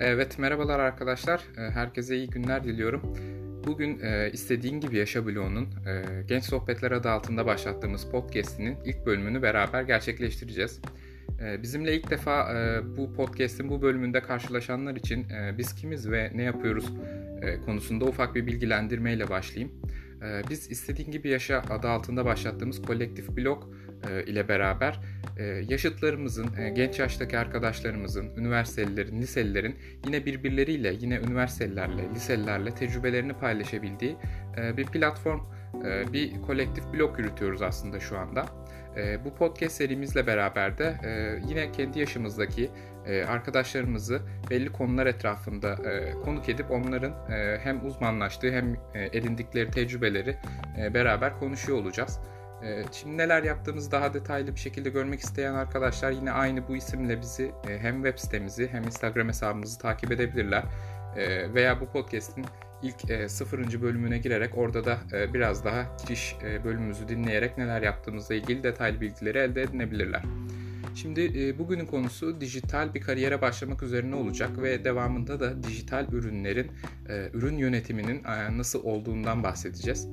Evet, merhabalar arkadaşlar. Ee, herkese iyi günler diliyorum. Bugün e, istediğin gibi yaşa bloğunun e, Genç Sohbetler adı altında başlattığımız podcast'inin ilk bölümünü beraber gerçekleştireceğiz. E, bizimle ilk defa e, bu podcast'in bu bölümünde karşılaşanlar için e, biz kimiz ve ne yapıyoruz e, konusunda ufak bir bilgilendirmeyle başlayayım. E, biz istediğin gibi yaşa adı altında başlattığımız kolektif blog ile beraber e, yaşıtlarımızın, e, genç yaştaki arkadaşlarımızın, üniversitelilerin, liselilerin yine birbirleriyle, yine üniversitelilerle, liselilerle tecrübelerini paylaşabildiği bir platform, bir kolektif blog yürütüyoruz aslında şu anda. Bu podcast serimizle beraber de yine kendi yaşımızdaki arkadaşlarımızı belli konular etrafında konuk edip onların hem uzmanlaştığı hem edindikleri tecrübeleri beraber konuşuyor olacağız. Ee, şimdi neler yaptığımızı daha detaylı bir şekilde görmek isteyen arkadaşlar yine aynı bu isimle bizi e, hem web sitemizi hem Instagram hesabımızı takip edebilirler. Ee, veya bu podcast'in ilk e, sıfırıncı bölümüne girerek orada da e, biraz daha giriş bölümümüzü dinleyerek neler yaptığımızla ilgili detaylı bilgileri elde edinebilirler. Şimdi bugünün konusu dijital bir kariyere başlamak üzerine olacak ve devamında da dijital ürünlerin ürün yönetiminin nasıl olduğundan bahsedeceğiz.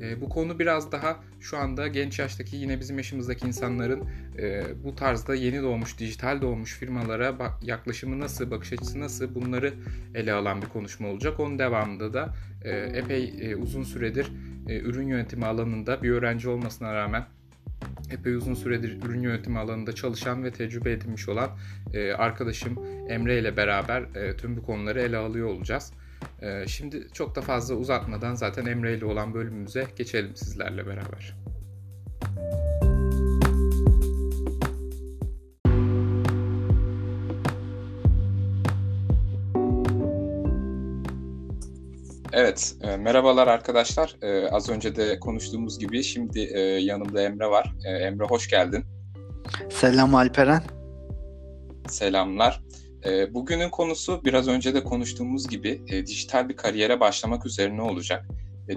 E, bu konu biraz daha şu anda genç yaştaki yine bizim yaşımızdaki insanların e, bu tarzda yeni doğmuş, dijital doğmuş firmalara bak, yaklaşımı nasıl, bakış açısı nasıl bunları ele alan bir konuşma olacak. Onun devamında da e, epey e, uzun süredir e, ürün yönetimi alanında bir öğrenci olmasına rağmen epey uzun süredir ürün yönetimi alanında çalışan ve tecrübe edinmiş olan e, arkadaşım Emre ile beraber e, tüm bu konuları ele alıyor olacağız. Ee, şimdi çok da fazla uzatmadan zaten Emre ile olan bölümümüze geçelim sizlerle beraber. Evet, e, merhabalar arkadaşlar. E, az önce de konuştuğumuz gibi şimdi e, yanımda Emre var. E, Emre hoş geldin. Selam Alperen. Selamlar. E, bugünün konusu biraz önce de konuştuğumuz gibi e, dijital bir kariyere başlamak üzerine olacak.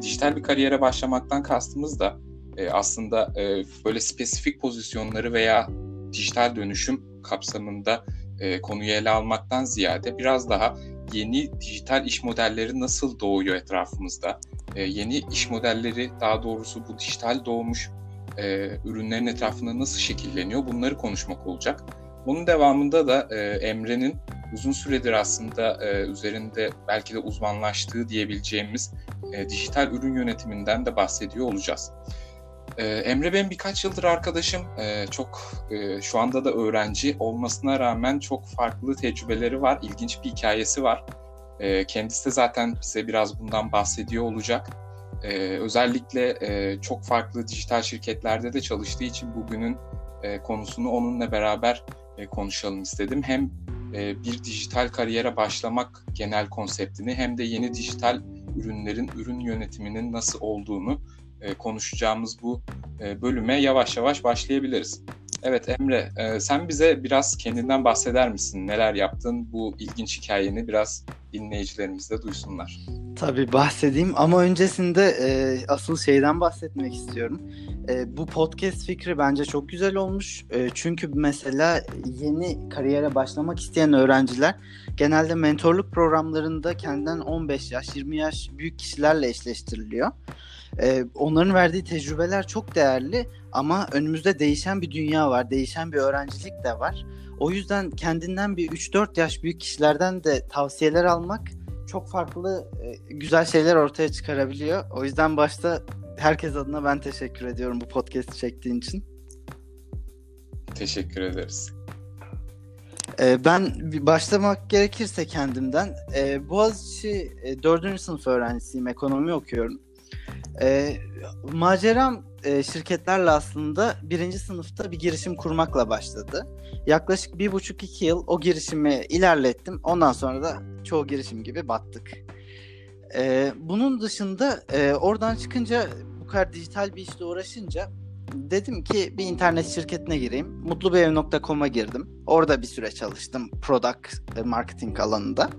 Dijital bir kariyere başlamaktan kastımız da e, aslında e, böyle spesifik pozisyonları veya dijital dönüşüm kapsamında e, konuyu ele almaktan ziyade biraz daha yeni dijital iş modelleri nasıl doğuyor etrafımızda, yeni iş modelleri daha doğrusu bu dijital doğmuş ürünlerin etrafında nasıl şekilleniyor bunları konuşmak olacak. Bunun devamında da e, Emre'nin uzun süredir aslında e, üzerinde belki de uzmanlaştığı diyebileceğimiz e, dijital ürün yönetiminden de bahsediyor olacağız. E, Emre benim birkaç yıldır arkadaşım. E, çok e, şu anda da öğrenci olmasına rağmen çok farklı tecrübeleri var. İlginç bir hikayesi var. E, kendisi de zaten bize biraz bundan bahsediyor olacak. E, özellikle e, çok farklı dijital şirketlerde de çalıştığı için bugünün e, konusunu onunla beraber e, konuşalım istedim. Hem e, bir dijital kariyere başlamak genel konseptini hem de yeni dijital ürünlerin ürün yönetiminin nasıl olduğunu e, konuşacağımız bu bölüme yavaş yavaş başlayabiliriz. Evet Emre, sen bize biraz kendinden bahseder misin? Neler yaptın? Bu ilginç hikayeni biraz dinleyicilerimiz de duysunlar. Tabii bahsedeyim ama öncesinde e, asıl şeyden bahsetmek istiyorum. E, bu podcast fikri bence çok güzel olmuş. E, çünkü mesela yeni kariyere başlamak isteyen öğrenciler genelde mentorluk programlarında kendinden 15 yaş, 20 yaş büyük kişilerle eşleştiriliyor. E, onların verdiği tecrübeler çok değerli ama önümüzde değişen bir dünya var, değişen bir öğrencilik de var. O yüzden kendinden bir 3-4 yaş büyük kişilerden de tavsiyeler almak çok farklı e, güzel şeyler ortaya çıkarabiliyor. O yüzden başta herkes adına ben teşekkür ediyorum bu podcast'i çektiğin için. Teşekkür ederiz. E, ben başlamak gerekirse kendimden e, Boğaziçi 4. sınıf öğrencisiyim, ekonomi okuyorum. Maceram şirketlerle aslında birinci sınıfta bir girişim kurmakla başladı. Yaklaşık bir buçuk iki yıl o girişimi ilerlettim. Ondan sonra da çoğu girişim gibi battık. Ee, bunun dışında e, oradan çıkınca bu kadar dijital bir işle uğraşınca dedim ki bir internet şirketine gireyim. Mutlubev.com'a girdim. Orada bir süre çalıştım product e, marketing alanında.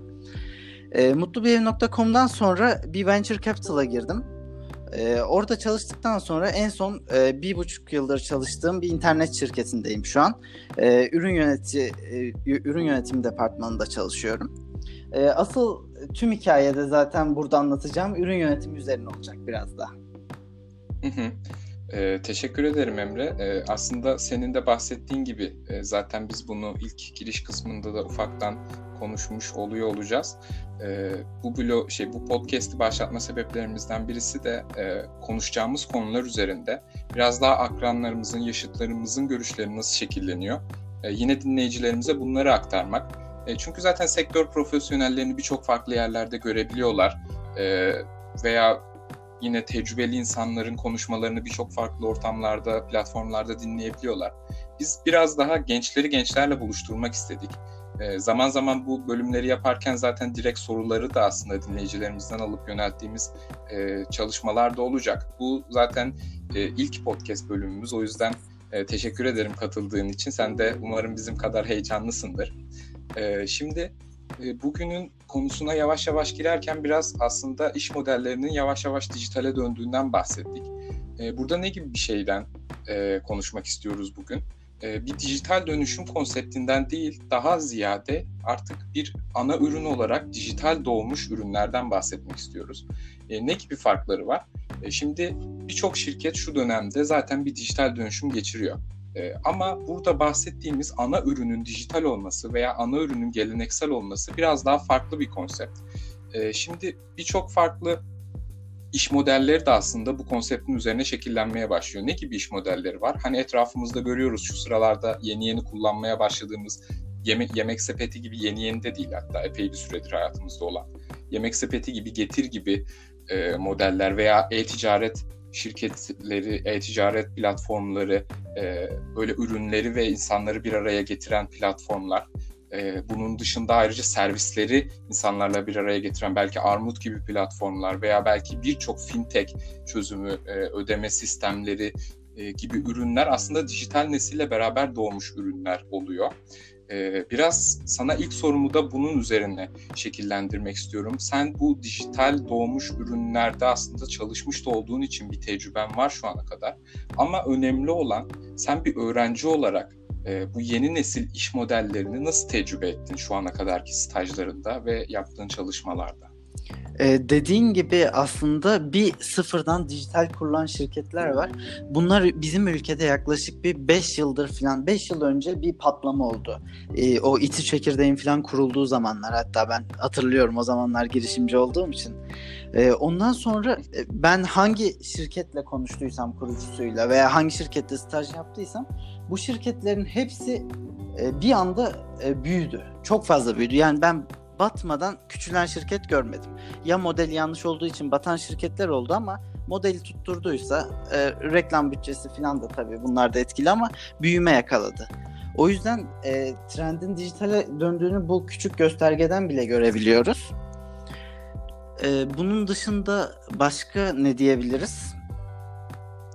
E, Mutlubev.com'dan sonra bir venture capital'a girdim. E, orada çalıştıktan sonra en son e, bir buçuk yıldır çalıştığım bir internet şirketindeyim şu an. E, ürün yönetici, e, ürün yönetimi departmanında çalışıyorum. E, asıl tüm hikayede zaten burada anlatacağım ürün yönetimi üzerine olacak biraz da. Hı hı. Ee, teşekkür ederim Emre. Ee, aslında senin de bahsettiğin gibi e, zaten biz bunu ilk giriş kısmında da ufaktan konuşmuş oluyor olacağız. Ee, bu blog şey bu podcast'i başlatma sebeplerimizden birisi de e, konuşacağımız konular üzerinde biraz daha akranlarımızın, yaşıtlarımızın görüşleri nasıl şekilleniyor. E, yine dinleyicilerimize bunları aktarmak. E, çünkü zaten sektör profesyonellerini birçok farklı yerlerde görebiliyorlar. E, veya yine tecrübeli insanların konuşmalarını birçok farklı ortamlarda, platformlarda dinleyebiliyorlar. Biz biraz daha gençleri gençlerle buluşturmak istedik. E, zaman zaman bu bölümleri yaparken zaten direkt soruları da aslında dinleyicilerimizden alıp yönelttiğimiz e, çalışmalar da olacak. Bu zaten e, ilk podcast bölümümüz. O yüzden e, teşekkür ederim katıldığın için. Sen de umarım bizim kadar heyecanlısındır. E, şimdi e, bugünün konusuna yavaş yavaş girerken biraz aslında iş modellerinin yavaş yavaş dijitale döndüğünden bahsettik. E, burada ne gibi bir şeyden e, konuşmak istiyoruz bugün? Bir dijital dönüşüm konseptinden değil, daha ziyade artık bir ana ürün olarak dijital doğmuş ürünlerden bahsetmek istiyoruz. Ne gibi farkları var? Şimdi birçok şirket şu dönemde zaten bir dijital dönüşüm geçiriyor. E, ama burada bahsettiğimiz ana ürünün dijital olması veya ana ürünün geleneksel olması biraz daha farklı bir konsept. E, şimdi birçok farklı iş modelleri de aslında bu konseptin üzerine şekillenmeye başlıyor. Ne gibi iş modelleri var? Hani etrafımızda görüyoruz şu sıralarda yeni yeni kullanmaya başladığımız yemek, yemek sepeti gibi yeni yeni de değil hatta epey bir süredir hayatımızda olan. Yemek sepeti gibi getir gibi e, modeller veya e-ticaret şirketleri, e-ticaret platformları, e, böyle ürünleri ve insanları bir araya getiren platformlar. E, bunun dışında ayrıca servisleri insanlarla bir araya getiren belki Armut gibi platformlar veya belki birçok fintech çözümü, e, ödeme sistemleri e, gibi ürünler aslında dijital nesille beraber doğmuş ürünler oluyor. Ee, biraz sana ilk sorumu da bunun üzerine şekillendirmek istiyorum. Sen bu dijital doğmuş ürünlerde aslında çalışmış da olduğun için bir tecrüben var şu ana kadar. Ama önemli olan sen bir öğrenci olarak e, bu yeni nesil iş modellerini nasıl tecrübe ettin şu ana kadarki stajlarında ve yaptığın çalışmalarda? Ee, dediğin gibi aslında bir sıfırdan dijital kurulan şirketler var. Bunlar bizim ülkede yaklaşık bir 5 yıldır falan 5 yıl önce bir patlama oldu. Ee, o iti çekirdeğin falan kurulduğu zamanlar hatta ben hatırlıyorum o zamanlar girişimci olduğum için. Ee, ondan sonra e, ben hangi şirketle konuştuysam kurucusuyla veya hangi şirkette staj yaptıysam bu şirketlerin hepsi e, bir anda e, büyüdü. Çok fazla büyüdü. Yani ben batmadan küçülen şirket görmedim. Ya modeli yanlış olduğu için batan şirketler oldu ama modeli tutturduysa e, reklam bütçesi falan da tabii bunlar da etkili ama büyüme yakaladı. O yüzden e, trendin dijitale döndüğünü bu küçük göstergeden bile görebiliyoruz. E, bunun dışında başka ne diyebiliriz?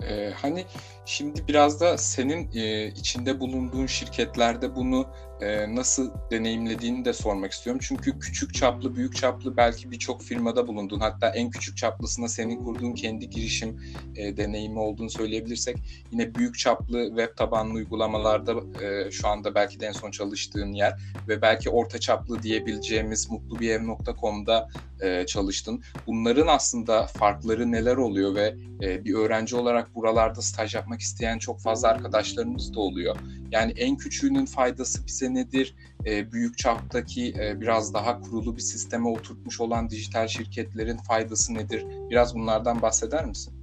Ee, hani şimdi biraz da senin e, içinde bulunduğun şirketlerde bunu e, nasıl deneyimlediğini de sormak istiyorum. Çünkü küçük çaplı, büyük çaplı belki birçok firmada bulundun. Hatta en küçük çaplısına senin kurduğun kendi girişim e, deneyimi olduğunu söyleyebilirsek yine büyük çaplı web tabanlı uygulamalarda e, şu anda belki de en son çalıştığın yer ve belki orta çaplı diyebileceğimiz mutlubirev.com'da e, çalıştın. Bunların aslında farkları neler oluyor ve e, bir öğrenci olarak buralarda staj yapmak isteyen çok fazla arkadaşlarımız da oluyor. Yani en küçüğünün faydası bize nedir? E, büyük çaptaki e, biraz daha kurulu bir sisteme oturtmuş olan dijital şirketlerin faydası nedir? Biraz bunlardan bahseder misin?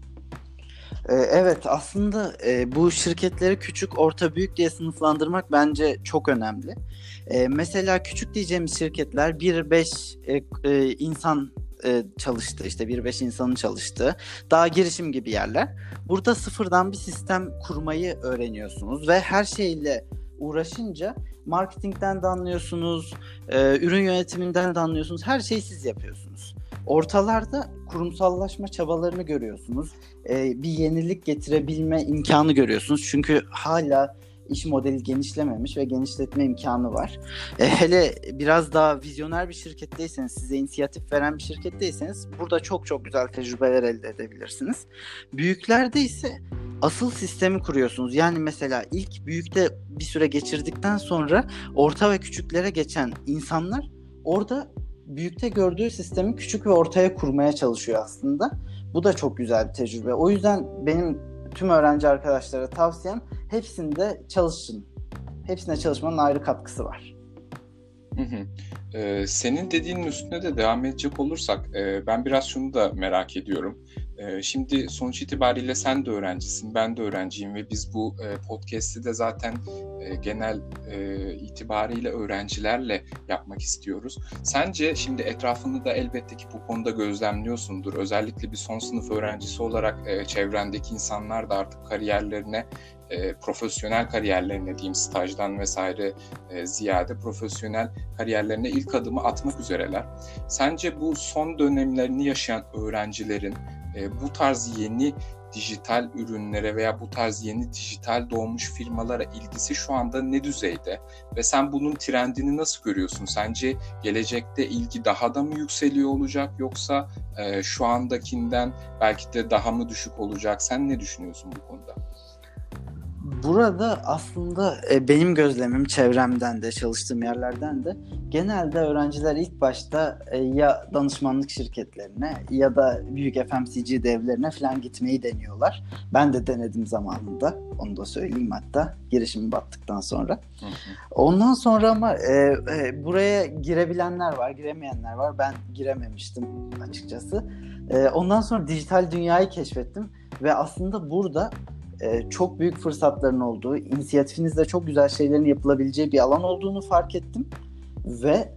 Evet aslında bu şirketleri küçük, orta, büyük diye sınıflandırmak bence çok önemli. Mesela küçük diyeceğimiz şirketler 1-5 insan çalıştı işte 1-5 insanın çalıştığı daha girişim gibi yerler. Burada sıfırdan bir sistem kurmayı öğreniyorsunuz ve her şeyle uğraşınca marketingden de anlıyorsunuz, ürün yönetiminden de anlıyorsunuz. Her şeyi siz yapıyorsunuz. Ortalarda kurumsallaşma çabalarını görüyorsunuz. E, bir yenilik getirebilme imkanı görüyorsunuz. Çünkü hala iş modeli genişlememiş ve genişletme imkanı var. E, hele biraz daha vizyoner bir şirketteyseniz, size inisiyatif veren bir şirketteyseniz burada çok çok güzel tecrübeler elde edebilirsiniz. Büyüklerde ise asıl sistemi kuruyorsunuz. Yani mesela ilk büyükte bir süre geçirdikten sonra orta ve küçüklere geçen insanlar orada büyükte gördüğü sistemi küçük ve ortaya kurmaya çalışıyor aslında. Bu da çok güzel bir tecrübe. O yüzden benim tüm öğrenci arkadaşlara tavsiyem hepsinde çalışın. Hepsine çalışmanın ayrı katkısı var. Hı hı. Ee, senin dediğinin üstüne de devam edecek olursak e, ben biraz şunu da merak ediyorum. E, şimdi sonuç itibariyle sen de öğrencisin, ben de öğrenciyim ve biz bu e, podcast'i de zaten e, genel e, itibariyle öğrencilerle yapmak istiyoruz. Sence şimdi etrafını da elbette ki bu konuda gözlemliyorsundur. Özellikle bir son sınıf öğrencisi olarak e, çevrendeki insanlar da artık kariyerlerine e, profesyonel kariyerlerine diyeyim stajdan vesaire e, ziyade profesyonel kariyerlerine ilk adımı atmak üzereler. Sence bu son dönemlerini yaşayan öğrencilerin e, bu tarz yeni dijital ürünlere veya bu tarz yeni dijital doğmuş firmalara ilgisi şu anda ne düzeyde? Ve sen bunun trendini nasıl görüyorsun? Sence gelecekte ilgi daha da mı yükseliyor olacak yoksa e, şu andakinden belki de daha mı düşük olacak? Sen ne düşünüyorsun bu konuda? Burada aslında e, benim gözlemim çevremden de çalıştığım yerlerden de genelde öğrenciler ilk başta e, ya danışmanlık şirketlerine ya da büyük FMCG devlerine falan gitmeyi deniyorlar. Ben de denedim zamanında. Onu da söyleyeyim hatta girişimi battıktan sonra. Ondan sonra ama e, e, buraya girebilenler var, giremeyenler var. Ben girememiştim açıkçası. E, ondan sonra dijital dünyayı keşfettim ve aslında burada e, çok büyük fırsatların olduğu, inisiyatifinizde çok güzel şeylerin yapılabileceği bir alan olduğunu fark ettim. Ve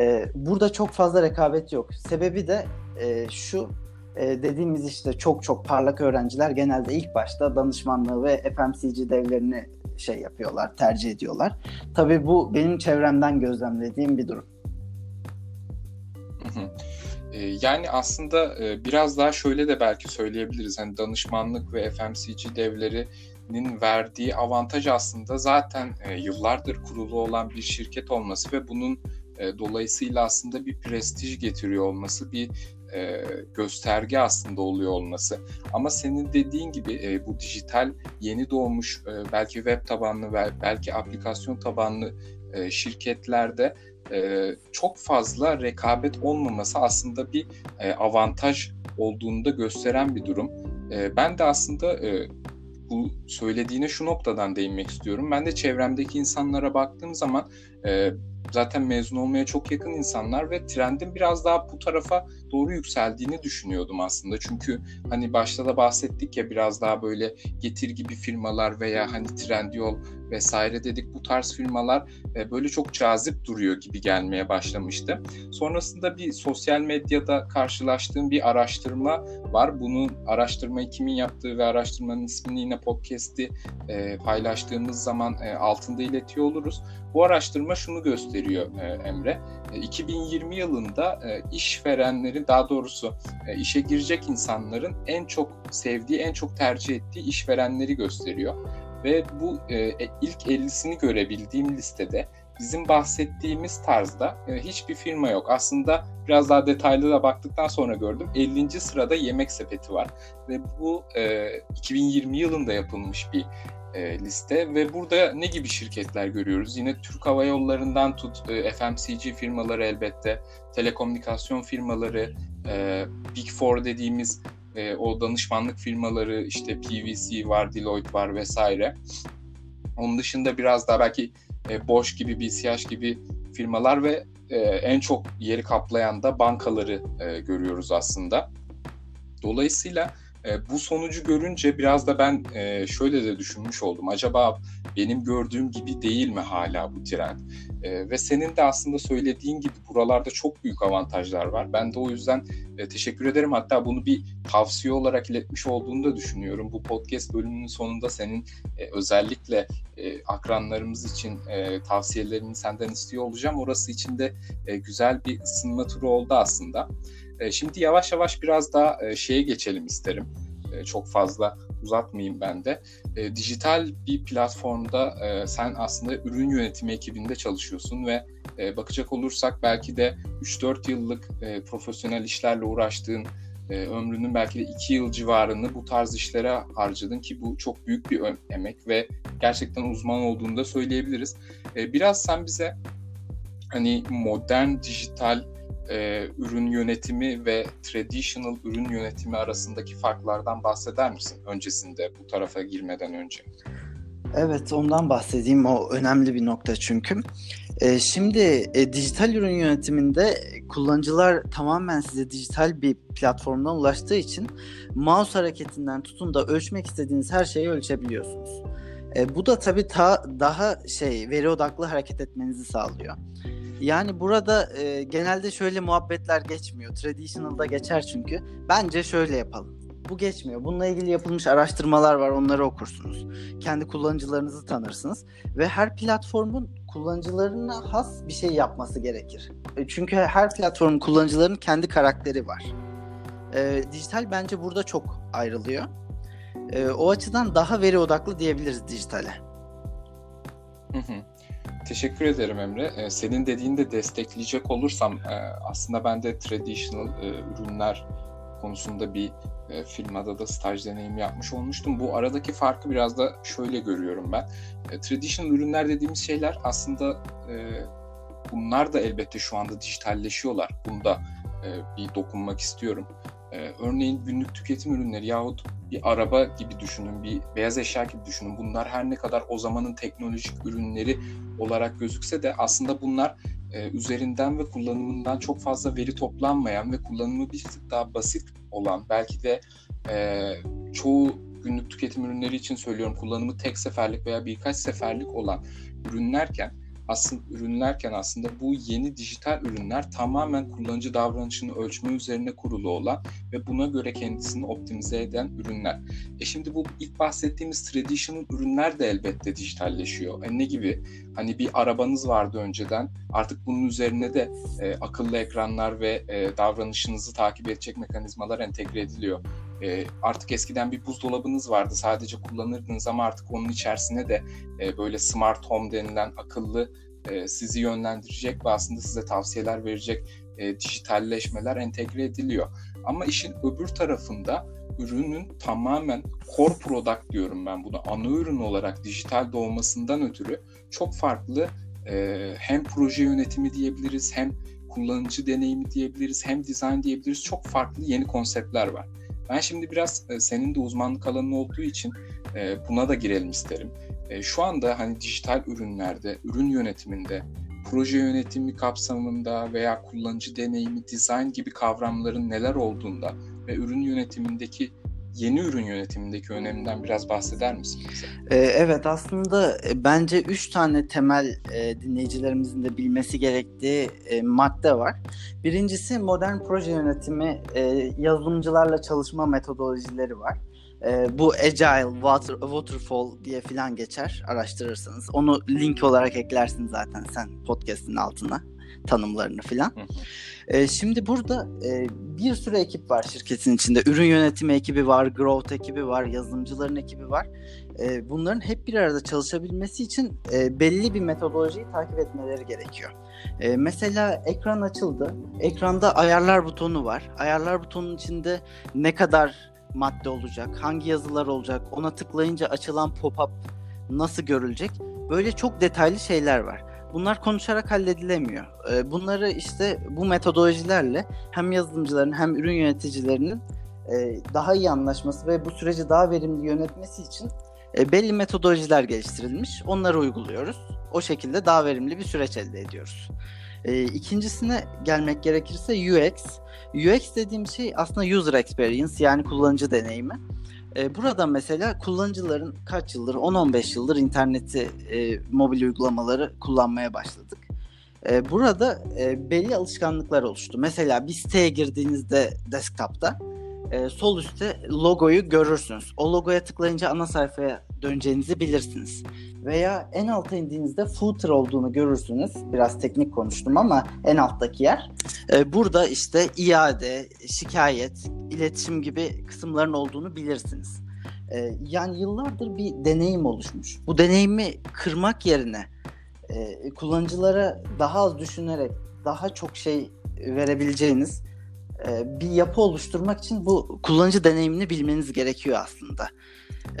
e, burada çok fazla rekabet yok. Sebebi de e, şu, e, dediğimiz işte çok çok parlak öğrenciler genelde ilk başta danışmanlığı ve FMCG devlerini şey yapıyorlar, tercih ediyorlar. Tabii bu benim çevremden gözlemlediğim bir durum. Ee, yani aslında e, biraz daha şöyle de belki söyleyebiliriz. Hani danışmanlık ve FMCG devlerinin verdiği avantaj aslında zaten e, yıllardır kurulu olan bir şirket olması ve bunun e, dolayısıyla aslında bir prestij getiriyor olması, bir gösterge aslında oluyor olması. Ama senin dediğin gibi bu dijital yeni doğmuş belki web tabanlı belki aplikasyon tabanlı şirketlerde e, çok fazla rekabet olmaması aslında bir e, avantaj olduğunu da gösteren bir durum. E, ben de aslında bu söylediğine şu noktadan değinmek istiyorum. Ben de çevremdeki insanlara baktığım zaman zaten mezun olmaya çok yakın insanlar ve trendin biraz daha bu tarafa doğru yükseldiğini düşünüyordum aslında. Çünkü hani başta da bahsettik ya biraz daha böyle getir gibi firmalar veya hani Trendyol vesaire dedik bu tarz firmalar e, böyle çok cazip duruyor gibi gelmeye başlamıştı. Sonrasında bir sosyal medyada karşılaştığım bir araştırma var. Bunun araştırmayı kimin yaptığı ve araştırmanın ismini yine podcast'i e, paylaştığımız zaman e, altında iletiyor oluruz. Bu araştırma şunu gösteriyor Emre. E, 2020 yılında e, işverenlerin daha doğrusu e, işe girecek insanların en çok sevdiği, en çok tercih ettiği işverenleri gösteriyor. Ve bu e, e ilk 50'sini görebildiğim listede bizim bahsettiğimiz tarzda e, hiçbir firma yok. Aslında biraz daha detaylı da baktıktan sonra gördüm. 50. sırada Yemek Sepeti var. Ve bu e, 2020 yılında yapılmış bir e, liste ve burada ne gibi şirketler görüyoruz? Yine Türk Hava Yolları'ndan tut e, FMCG firmaları elbette, telekomünikasyon firmaları, e, Big Four dediğimiz e, o danışmanlık firmaları işte PwC var, Deloitte var vesaire. Onun dışında biraz daha belki e, Bosch gibi, BCH gibi firmalar ve e, en çok yeri kaplayan da bankaları e, görüyoruz aslında. Dolayısıyla e, bu sonucu görünce biraz da ben e, şöyle de düşünmüş oldum. Acaba benim gördüğüm gibi değil mi hala bu trend? E, ve senin de aslında söylediğin gibi buralarda çok büyük avantajlar var. Ben de o yüzden e, teşekkür ederim. Hatta bunu bir tavsiye olarak iletmiş olduğunu da düşünüyorum. Bu podcast bölümünün sonunda senin e, özellikle e, akranlarımız için e, tavsiyelerini senden istiyor olacağım. Orası için de e, güzel bir ısınma turu oldu aslında. E, şimdi yavaş yavaş biraz daha e, şeye geçelim isterim. E, çok fazla uzatmayayım ben de. dijital bir platformda sen aslında ürün yönetimi ekibinde çalışıyorsun ve bakacak olursak belki de 3-4 yıllık profesyonel işlerle uğraştığın ömrünün belki de 2 yıl civarını bu tarz işlere harcadın ki bu çok büyük bir emek ve gerçekten uzman olduğunu da söyleyebiliriz. biraz sen bize hani modern dijital e, ürün yönetimi ve traditional ürün yönetimi arasındaki farklardan bahseder misin öncesinde bu tarafa girmeden önce? Evet ondan bahsedeyim o önemli bir nokta çünkü. E, şimdi e, dijital ürün yönetiminde kullanıcılar tamamen size dijital bir platformdan ulaştığı için mouse hareketinden tutun da ölçmek istediğiniz her şeyi ölçebiliyorsunuz. E, bu da tabii ta, daha şey veri odaklı hareket etmenizi sağlıyor. Yani burada e, genelde şöyle muhabbetler geçmiyor. Traditional'da geçer çünkü. Bence şöyle yapalım. Bu geçmiyor. Bununla ilgili yapılmış araştırmalar var. Onları okursunuz. Kendi kullanıcılarınızı tanırsınız. Ve her platformun kullanıcılarına has bir şey yapması gerekir. E, çünkü her platformun kullanıcılarının kendi karakteri var. E, dijital bence burada çok ayrılıyor. E, o açıdan daha veri odaklı diyebiliriz dijitale. Hı hı. Teşekkür ederim Emre. Ee, senin dediğini de destekleyecek olursam e, aslında ben de traditional e, ürünler konusunda bir e, firmada da staj deneyimi yapmış olmuştum. Bu aradaki farkı biraz da şöyle görüyorum ben. E, traditional ürünler dediğimiz şeyler aslında e, bunlar da elbette şu anda dijitalleşiyorlar. Bunda e, bir dokunmak istiyorum. E, örneğin günlük tüketim ürünleri yahut bir araba gibi düşünün, bir beyaz eşya gibi düşünün. Bunlar her ne kadar o zamanın teknolojik ürünleri olarak gözükse de aslında bunlar e, üzerinden ve kullanımından çok fazla veri toplanmayan ve kullanımı bir tık daha basit olan, belki de e, çoğu günlük tüketim ürünleri için söylüyorum kullanımı tek seferlik veya birkaç seferlik olan ürünlerken aslında ürünlerken aslında bu yeni dijital ürünler tamamen kullanıcı davranışını ölçme üzerine kurulu olan ve buna göre kendisini optimize eden ürünler. E şimdi bu ilk bahsettiğimiz traditional ürünler de elbette dijitalleşiyor. E ne gibi? Hani bir arabanız vardı önceden. Artık bunun üzerine de e, akıllı ekranlar ve e, davranışınızı takip edecek mekanizmalar entegre ediliyor. E, artık eskiden bir buzdolabınız vardı sadece kullanırdınız ama artık onun içerisine de e, böyle smart home denilen akıllı e, sizi yönlendirecek ve aslında size tavsiyeler verecek e, dijitalleşmeler entegre ediliyor. Ama işin öbür tarafında ürünün tamamen core product diyorum ben buna ana ürün olarak dijital doğmasından ötürü çok farklı e, hem proje yönetimi diyebiliriz hem kullanıcı deneyimi diyebiliriz hem design diyebiliriz çok farklı yeni konseptler var. Ben şimdi biraz e, senin de uzmanlık alanın olduğu için e, buna da girelim isterim. E, şu anda hani dijital ürünlerde, ürün yönetiminde, proje yönetimi kapsamında veya kullanıcı deneyimi, design gibi kavramların neler olduğunda ve ürün yönetimindeki yeni ürün yönetimindeki öneminden biraz bahseder misin? Ee, evet aslında e, bence üç tane temel e, dinleyicilerimizin de bilmesi gerektiği e, madde var. Birincisi modern proje yönetimi yazılımcılarla çalışma metodolojileri var. E, bu Agile, water, Waterfall diye filan geçer araştırırsanız. Onu link olarak eklersin zaten sen podcast'in altına tanımlarını filan. E, şimdi burada e, bir sürü ekip var şirketin içinde. Ürün yönetimi ekibi var, growth ekibi var, yazılımcıların ekibi var. E, bunların hep bir arada çalışabilmesi için e, belli bir metodolojiyi takip etmeleri gerekiyor. E, mesela ekran açıldı. Ekranda ayarlar butonu var. Ayarlar butonun içinde ne kadar madde olacak, hangi yazılar olacak, ona tıklayınca açılan pop-up nasıl görülecek? Böyle çok detaylı şeyler var. Bunlar konuşarak halledilemiyor. Ee, bunları işte bu metodolojilerle hem yazılımcıların hem ürün yöneticilerinin e, daha iyi anlaşması ve bu süreci daha verimli yönetmesi için e, belli metodolojiler geliştirilmiş. Onları uyguluyoruz. O şekilde daha verimli bir süreç elde ediyoruz. E, ikincisine gelmek gerekirse UX. UX dediğim şey aslında user experience yani kullanıcı deneyimi. E, burada mesela kullanıcıların kaç yıldır 10-15 yıldır interneti e, mobil uygulamaları kullanmaya başladık. E, burada e, belli alışkanlıklar oluştu. Mesela bir siteye girdiğinizde desktop'ta e, sol üstte logoyu görürsünüz. O logoya tıklayınca ana sayfaya döneceğinizi bilirsiniz. Veya en alta indiğinizde footer olduğunu görürsünüz. Biraz teknik konuştum ama en alttaki yer. E, burada işte iade, şikayet, iletişim gibi kısımların olduğunu bilirsiniz. E, yani yıllardır bir deneyim oluşmuş. Bu deneyimi kırmak yerine e, kullanıcılara daha az düşünerek daha çok şey verebileceğiniz e, bir yapı oluşturmak için bu kullanıcı deneyimini bilmeniz gerekiyor aslında.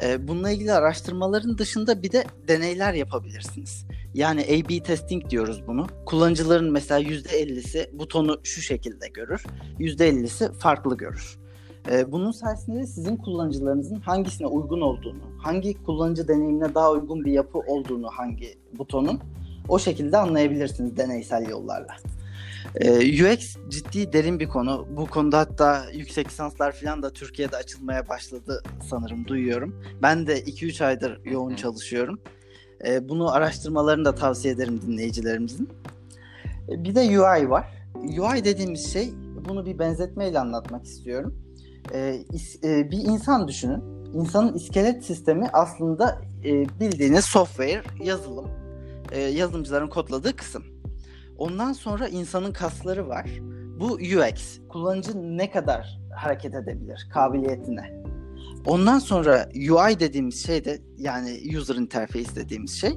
E, bununla ilgili araştırmaların dışında bir de deneyler yapabilirsiniz. Yani A-B testing diyoruz bunu. Kullanıcıların mesela %50'si butonu şu şekilde görür, %50'si farklı görür. E, bunun sayesinde sizin kullanıcılarınızın hangisine uygun olduğunu, hangi kullanıcı deneyimine daha uygun bir yapı olduğunu hangi butonun o şekilde anlayabilirsiniz deneysel yollarla. Ee, UX ciddi derin bir konu. Bu konuda hatta yüksek lisanslar falan da Türkiye'de açılmaya başladı sanırım duyuyorum. Ben de 2-3 aydır yoğun çalışıyorum. Ee, bunu araştırmalarını da tavsiye ederim dinleyicilerimizin. Ee, bir de UI var. UI dediğimiz şey bunu bir benzetmeyle anlatmak istiyorum. Ee, is, e, bir insan düşünün. İnsanın iskelet sistemi aslında e, bildiğiniz software, yazılım, e, yazılımcıların kodladığı kısım. Ondan sonra insanın kasları var. Bu UX. Kullanıcı ne kadar hareket edebilir? Kabiliyetine. Ondan sonra UI dediğimiz şey de yani user interface dediğimiz şey.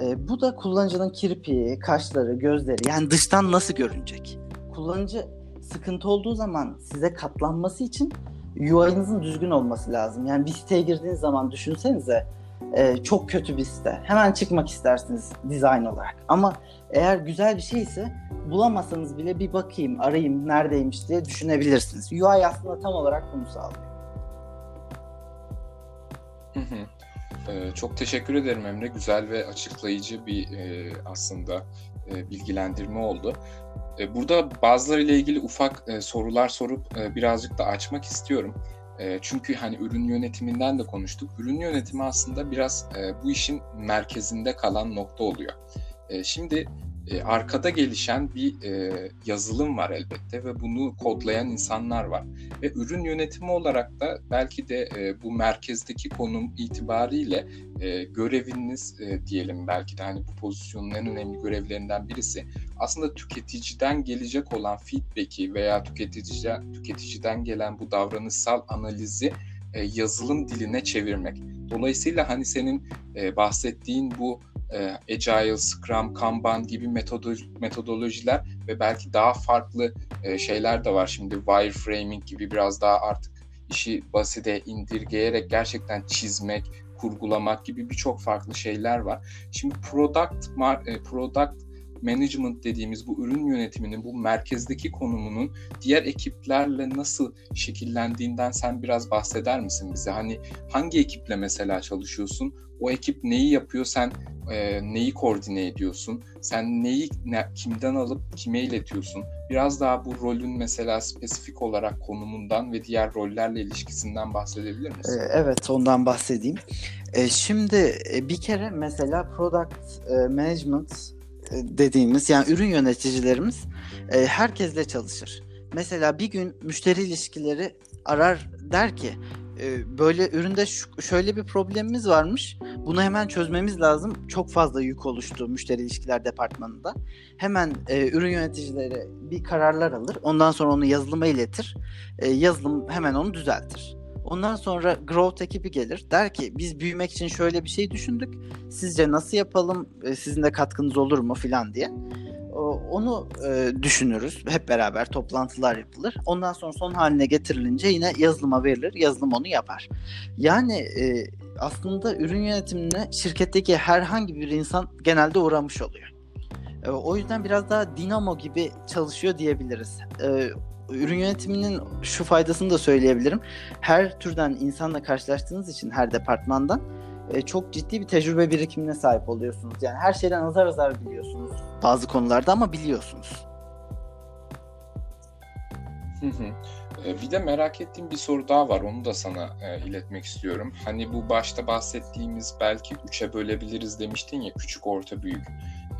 E, bu da kullanıcının kirpiği, kaşları, gözleri yani dıştan nasıl görünecek? Kullanıcı sıkıntı olduğu zaman size katlanması için UI'nızın düzgün olması lazım. Yani bir siteye girdiğiniz zaman düşünsenize e, çok kötü bir site. Hemen çıkmak istersiniz dizayn olarak. Ama eğer güzel bir şeyse bulamasanız bile bir bakayım, arayayım, neredeymiş diye düşünebilirsiniz. UI aslında tam olarak bunu sağlıyor. Ee, çok teşekkür ederim Emre. Güzel ve açıklayıcı bir e, aslında e, bilgilendirme oldu. E, burada bazılarıyla ilgili ufak e, sorular sorup e, birazcık da açmak istiyorum. E, çünkü hani ürün yönetiminden de konuştuk. Ürün yönetimi aslında biraz e, bu işin merkezinde kalan nokta oluyor. E, şimdi e, arkada gelişen bir e, yazılım var elbette ve bunu kodlayan insanlar var. Ve ürün yönetimi olarak da belki de e, bu merkezdeki konum itibariyle e, göreviniz e, diyelim belki de hani bu pozisyonun en önemli görevlerinden birisi aslında tüketiciden gelecek olan feedback'i veya tüketiciden tüketiciden gelen bu davranışsal analizi e, yazılım diline çevirmek. Dolayısıyla hani senin e, bahsettiğin bu e, Agile, Scrum, Kanban gibi metodoloji, metodolojiler ve belki daha farklı e, şeyler de var. Şimdi wireframing gibi biraz daha artık işi basite indirgeyerek gerçekten çizmek, kurgulamak gibi birçok farklı şeyler var. Şimdi product e, product management dediğimiz bu ürün yönetiminin bu merkezdeki konumunun diğer ekiplerle nasıl şekillendiğinden sen biraz bahseder misin bize? Hani hangi ekiple mesela çalışıyorsun? O ekip neyi yapıyor? Sen e, neyi koordine ediyorsun? Sen neyi ne, kimden alıp kime iletiyorsun? Biraz daha bu rolün mesela spesifik olarak konumundan ve diğer rollerle ilişkisinden bahsedebilir misin? Evet, ondan bahsedeyim. Şimdi bir kere mesela product management dediğimiz yani ürün yöneticilerimiz e, herkesle çalışır. Mesela bir gün müşteri ilişkileri arar der ki e, böyle üründe şu, şöyle bir problemimiz varmış. Bunu hemen çözmemiz lazım. Çok fazla yük oluştu müşteri ilişkiler departmanında. Hemen e, ürün yöneticileri bir kararlar alır. Ondan sonra onu yazılıma iletir. E, yazılım hemen onu düzeltir. Ondan sonra growth ekibi gelir. Der ki biz büyümek için şöyle bir şey düşündük. Sizce nasıl yapalım? E, sizin de katkınız olur mu filan diye. Onu e, düşünürüz. Hep beraber toplantılar yapılır. Ondan sonra son haline getirilince yine yazılıma verilir. Yazılım onu yapar. Yani e, aslında ürün yönetimine şirketteki herhangi bir insan genelde uğramış oluyor. O yüzden biraz daha dinamo gibi çalışıyor diyebiliriz ürün yönetiminin şu faydasını da söyleyebilirim. Her türden insanla karşılaştığınız için her departmandan e, çok ciddi bir tecrübe birikimine sahip oluyorsunuz. Yani her şeyden azar azar biliyorsunuz bazı konularda ama biliyorsunuz. E, bir de merak ettiğim bir soru daha var. Onu da sana e, iletmek istiyorum. Hani bu başta bahsettiğimiz belki üçe bölebiliriz demiştin ya küçük, orta, büyük.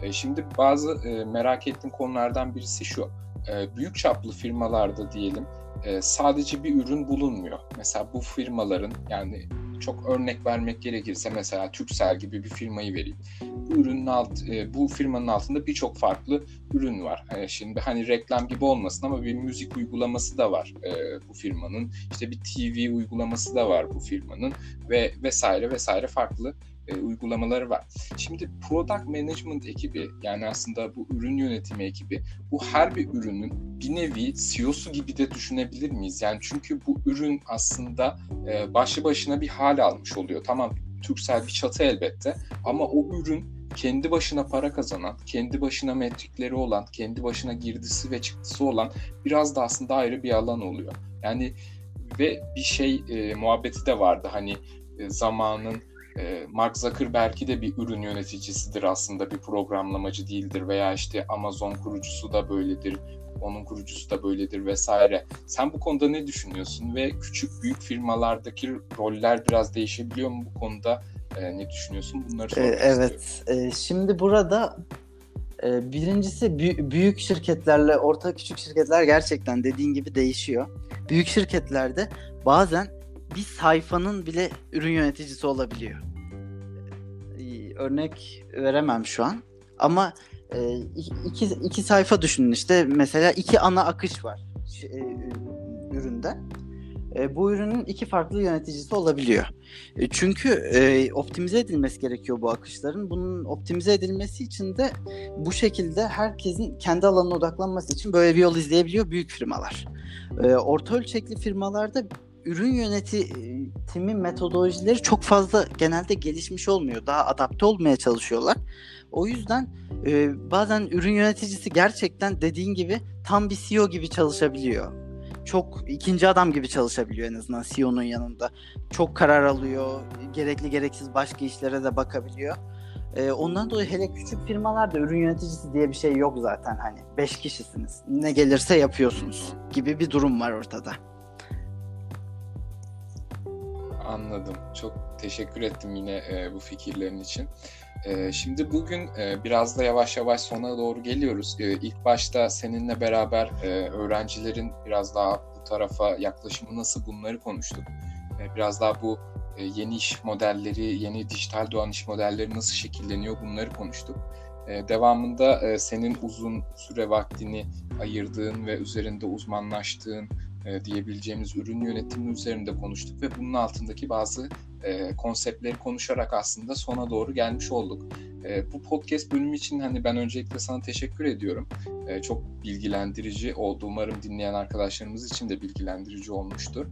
E, şimdi bazı e, merak ettiğim konulardan birisi şu e, büyük çaplı firmalarda diyelim e, sadece bir ürün bulunmuyor. Mesela bu firmaların yani çok örnek vermek gerekirse mesela Türksel gibi bir firmayı vereyim. Bu ürünün alt, e, bu firmanın altında birçok farklı ürün var. Yani şimdi hani reklam gibi olmasın ama bir müzik uygulaması da var e, bu firmanın. İşte bir TV uygulaması da var bu firmanın ve vesaire vesaire farklı e, uygulamaları var. Şimdi product management ekibi yani aslında bu ürün yönetimi ekibi bu her bir ürünün bir nevi CEO'su gibi de düşünebilir miyiz? Yani çünkü bu ürün aslında e, başlı başına bir hal almış oluyor. Tamam Türksel bir çatı elbette ama o ürün kendi başına para kazanan, kendi başına metrikleri olan, kendi başına girdisi ve çıktısı olan biraz da aslında ayrı bir alan oluyor. Yani ve bir şey e, muhabbeti de vardı hani e, zamanın e, Mark Zuckerberg'i de bir ürün yöneticisidir aslında bir programlamacı değildir veya işte Amazon kurucusu da böyledir onun kurucusu da böyledir vesaire. Sen bu konuda ne düşünüyorsun ve küçük büyük firmalardaki roller biraz değişebiliyor mu bu konuda? E, ne düşünüyorsun? Bunları sormak ee, Evet. E, şimdi burada e, birincisi bü- büyük şirketlerle orta küçük şirketler gerçekten dediğin gibi değişiyor. Büyük şirketlerde bazen bir sayfanın bile ürün yöneticisi olabiliyor. Ee, örnek veremem şu an ama e, iki, iki sayfa düşünün işte mesela iki ana akış var e, üründe. E, bu ürünün iki farklı yöneticisi olabiliyor. Çünkü optimize edilmesi gerekiyor bu akışların. Bunun optimize edilmesi için de bu şekilde herkesin kendi alanına odaklanması için böyle bir yol izleyebiliyor büyük firmalar. Orta ölçekli firmalarda ürün yönetimi metodolojileri çok fazla genelde gelişmiş olmuyor. Daha adapte olmaya çalışıyorlar. O yüzden e, bazen ürün yöneticisi gerçekten dediğin gibi tam bir CEO gibi çalışabiliyor. Çok ikinci adam gibi çalışabiliyor en azından CEO'nun yanında. Çok karar alıyor. Gerekli gereksiz başka işlere de bakabiliyor. E, ondan dolayı hele küçük firmalarda ürün yöneticisi diye bir şey yok zaten hani. Beş kişisiniz. Ne gelirse yapıyorsunuz gibi bir durum var ortada. Anladım. Çok teşekkür ettim yine e, bu fikirlerin için. E, şimdi bugün e, biraz da yavaş yavaş sona doğru geliyoruz. E, ilk başta seninle beraber e, öğrencilerin biraz daha bu tarafa yaklaşımı nasıl bunları konuştuk. E, biraz daha bu e, yeni iş modelleri, yeni dijital doğan iş modelleri nasıl şekilleniyor bunları konuştuk. E, devamında e, senin uzun süre vaktini ayırdığın ve üzerinde uzmanlaştığın e, diyebileceğimiz ürün yönetimi üzerinde konuştuk ve bunun altındaki bazı e, konseptleri konuşarak aslında sona doğru gelmiş olduk. E, bu podcast bölümü için hani ben öncelikle sana teşekkür ediyorum. Çok bilgilendirici oldu. Umarım dinleyen arkadaşlarımız için de bilgilendirici olmuştur.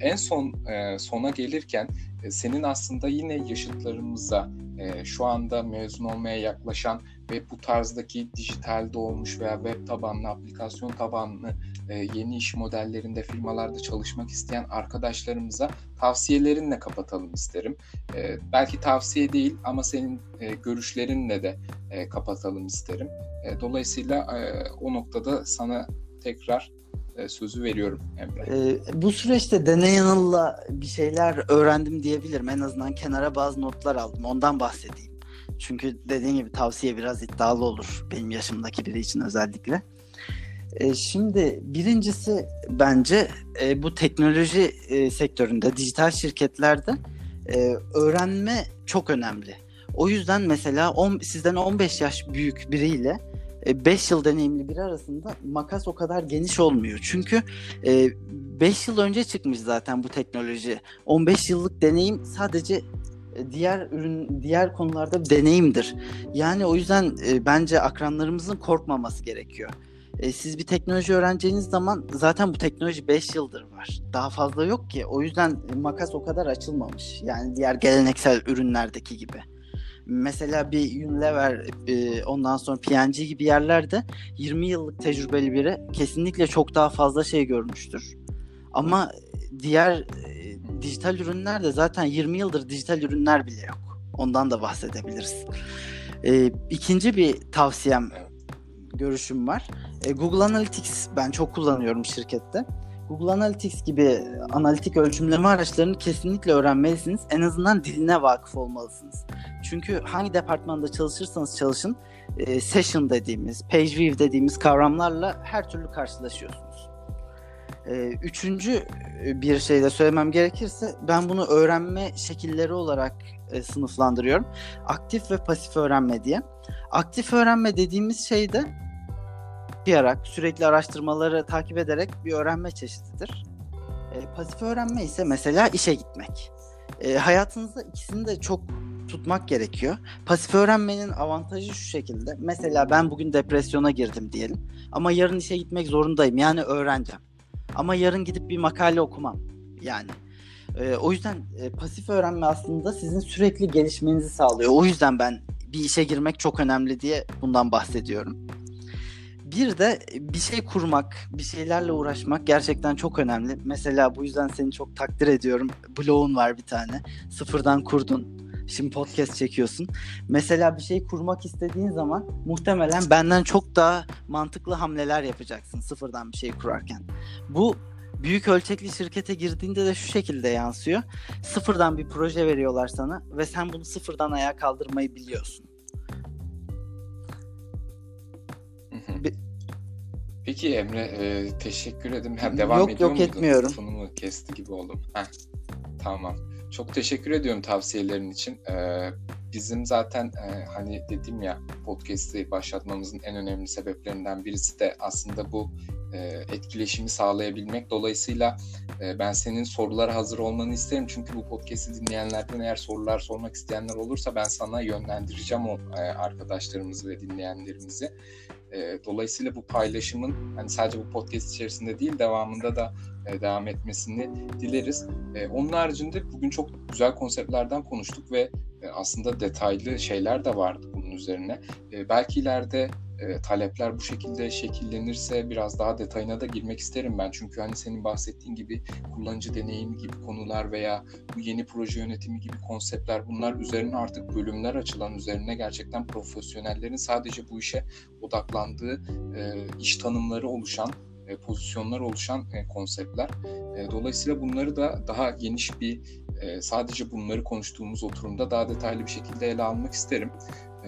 En son sona gelirken senin aslında yine yaşıtlarımıza şu anda mezun olmaya yaklaşan ve bu tarzdaki dijital doğmuş veya web tabanlı, aplikasyon tabanlı e, yeni iş modellerinde firmalarda çalışmak isteyen arkadaşlarımıza tavsiyelerinle kapatalım isterim. E, belki tavsiye değil ama senin e, görüşlerinle de e, kapatalım isterim. E, dolayısıyla e, o noktada sana tekrar e, sözü veriyorum Emre. E, bu süreçte deney yanılla bir şeyler öğrendim diyebilirim. En azından kenara bazı notlar aldım. Ondan bahsedeyim. Çünkü dediğim gibi tavsiye biraz iddialı olur. Benim yaşımdaki biri için özellikle. E, şimdi birincisi bence e, bu teknoloji e, sektöründe, dijital şirketlerde e, öğrenme çok önemli. O yüzden mesela on, sizden 15 yaş büyük biriyle 5 e, yıl deneyimli biri arasında makas o kadar geniş olmuyor. Çünkü 5 e, yıl önce çıkmış zaten bu teknoloji. 15 yıllık deneyim sadece diğer ürün diğer konularda deneyimdir. Yani o yüzden bence akranlarımızın korkmaması gerekiyor. siz bir teknoloji öğreneceğiniz zaman zaten bu teknoloji 5 yıldır var. Daha fazla yok ki. O yüzden makas o kadar açılmamış. Yani diğer geleneksel ürünlerdeki gibi mesela bir Unilever e, ondan sonra P&G gibi yerlerde 20 yıllık tecrübeli biri kesinlikle çok daha fazla şey görmüştür. Ama diğer e, dijital ürünler de zaten 20 yıldır dijital ürünler bile yok. Ondan da bahsedebiliriz. E, ikinci bir tavsiyem görüşüm var. E, Google Analytics ben çok kullanıyorum şirkette. Google Analytics gibi analitik ölçümleme araçlarını kesinlikle öğrenmelisiniz. En azından diline vakıf olmalısınız. Çünkü hangi departmanda çalışırsanız çalışın e, session dediğimiz, page view dediğimiz kavramlarla her türlü karşılaşıyorsunuz. E, üçüncü bir şey de söylemem gerekirse ben bunu öğrenme şekilleri olarak e, sınıflandırıyorum. Aktif ve pasif öğrenme diye. Aktif öğrenme dediğimiz şey de okuyarak, sürekli araştırmaları takip ederek bir öğrenme çeşididir. E, pasif öğrenme ise mesela işe gitmek. E, hayatınızda ikisinin de çok tutmak gerekiyor. Pasif öğrenmenin avantajı şu şekilde. Mesela ben bugün depresyona girdim diyelim. Ama yarın işe gitmek zorundayım. Yani öğreneceğim. Ama yarın gidip bir makale okumam. Yani e, o yüzden e, pasif öğrenme aslında sizin sürekli gelişmenizi sağlıyor. O yüzden ben bir işe girmek çok önemli diye bundan bahsediyorum. Bir de bir şey kurmak, bir şeylerle uğraşmak gerçekten çok önemli. Mesela bu yüzden seni çok takdir ediyorum. Blog'un var bir tane. Sıfırdan kurdun. Şimdi podcast çekiyorsun. Mesela bir şey kurmak istediğin zaman muhtemelen benden çok daha mantıklı hamleler yapacaksın sıfırdan bir şey kurarken. Bu büyük ölçekli şirkete girdiğinde de şu şekilde yansıyor. Sıfırdan bir proje veriyorlar sana ve sen bunu sıfırdan ayağa kaldırmayı biliyorsun. Peki Emre e, teşekkür ederim. Ha, devam yok ediyor yok muydun? etmiyorum. Lafını kesti gibi oldum. Heh, tamam. Çok teşekkür ediyorum tavsiyelerin için. Ee, bizim zaten e, hani dedim ya podcast'i başlatmamızın en önemli sebeplerinden birisi de aslında bu e, etkileşimi sağlayabilmek. Dolayısıyla e, ben senin sorulara hazır olmanı isterim. Çünkü bu podcast'i dinleyenlerden eğer sorular sormak isteyenler olursa ben sana yönlendireceğim o e, arkadaşlarımızı ve dinleyenlerimizi. Dolayısıyla bu paylaşımın hani sadece bu podcast içerisinde değil devamında da devam etmesini dileriz. Onun haricinde bugün çok güzel konseptlerden konuştuk ve aslında detaylı şeyler de vardı bunun üzerine. Belki ileride e, talepler bu şekilde şekillenirse biraz daha detayına da girmek isterim ben. Çünkü hani senin bahsettiğin gibi kullanıcı deneyimi gibi konular veya bu yeni proje yönetimi gibi konseptler bunlar üzerine artık bölümler açılan üzerine gerçekten profesyonellerin sadece bu işe odaklandığı e, iş tanımları oluşan e, pozisyonlar oluşan e, konseptler. E, dolayısıyla bunları da daha geniş bir e, sadece bunları konuştuğumuz oturumda daha detaylı bir şekilde ele almak isterim.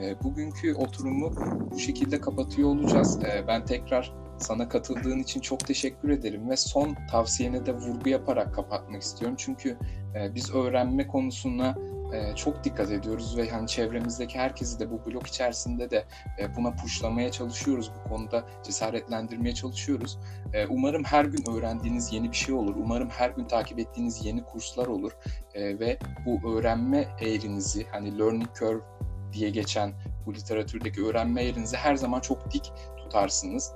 E, bugünkü oturumu bu şekilde kapatıyor olacağız. E, ben tekrar sana katıldığın için çok teşekkür ederim ve son tavsiyene de vurgu yaparak kapatmak istiyorum. Çünkü e, biz öğrenme konusuna e, çok dikkat ediyoruz ve hani çevremizdeki herkesi de bu blok içerisinde de e, buna puşlamaya çalışıyoruz. Bu konuda cesaretlendirmeye çalışıyoruz. Umarım her gün öğrendiğiniz yeni bir şey olur. Umarım her gün takip ettiğiniz yeni kurslar olur ve bu öğrenme eğrinizi hani learning curve diye geçen bu literatürdeki öğrenme eğrinizi her zaman çok dik tutarsınız.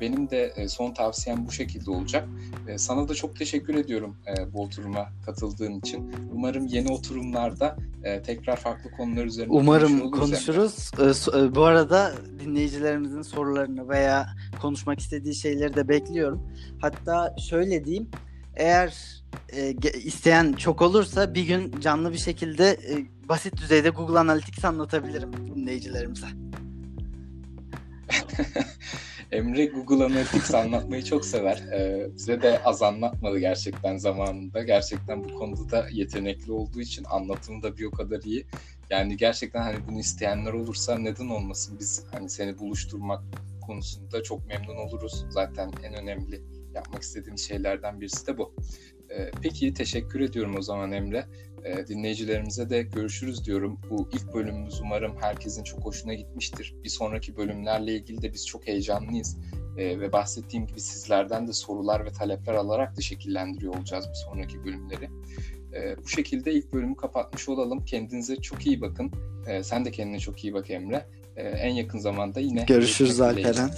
Benim de son tavsiyem bu şekilde olacak. Sana da çok teşekkür ediyorum bu oturuma katıldığın için. Umarım yeni oturumlarda tekrar farklı konular üzerinde Umarım konuşuruz. Bu arada dinleyicilerimizin sorularını veya konuşmak istediği şeyleri de bekliyorum. Hatta şöyle diyeyim. Eğer isteyen çok olursa bir gün canlı bir şekilde basit düzeyde Google Analytics anlatabilirim dinleyicilerimize. Emre Google Analytics anlatmayı çok sever. Ee, bize de az anlatmadı gerçekten zamanında. Gerçekten bu konuda da yetenekli olduğu için anlatımı da bir o kadar iyi. Yani gerçekten hani bunu isteyenler olursa neden olmasın biz hani seni buluşturmak konusunda çok memnun oluruz. Zaten en önemli yapmak istediğim şeylerden birisi de bu. Ee, peki teşekkür ediyorum o zaman Emre. Ee, dinleyicilerimize de görüşürüz diyorum. Bu ilk bölümümüz umarım herkesin çok hoşuna gitmiştir. Bir sonraki bölümlerle ilgili de biz çok heyecanlıyız. Ee, ve bahsettiğim gibi sizlerden de sorular ve talepler alarak da şekillendiriyor olacağız bir sonraki bölümleri. bu şekilde ilk bölümü kapatmış olalım. Kendinize çok iyi bakın. sen de kendine çok iyi bak Emre. en yakın zamanda yine görüşürüz Alperen.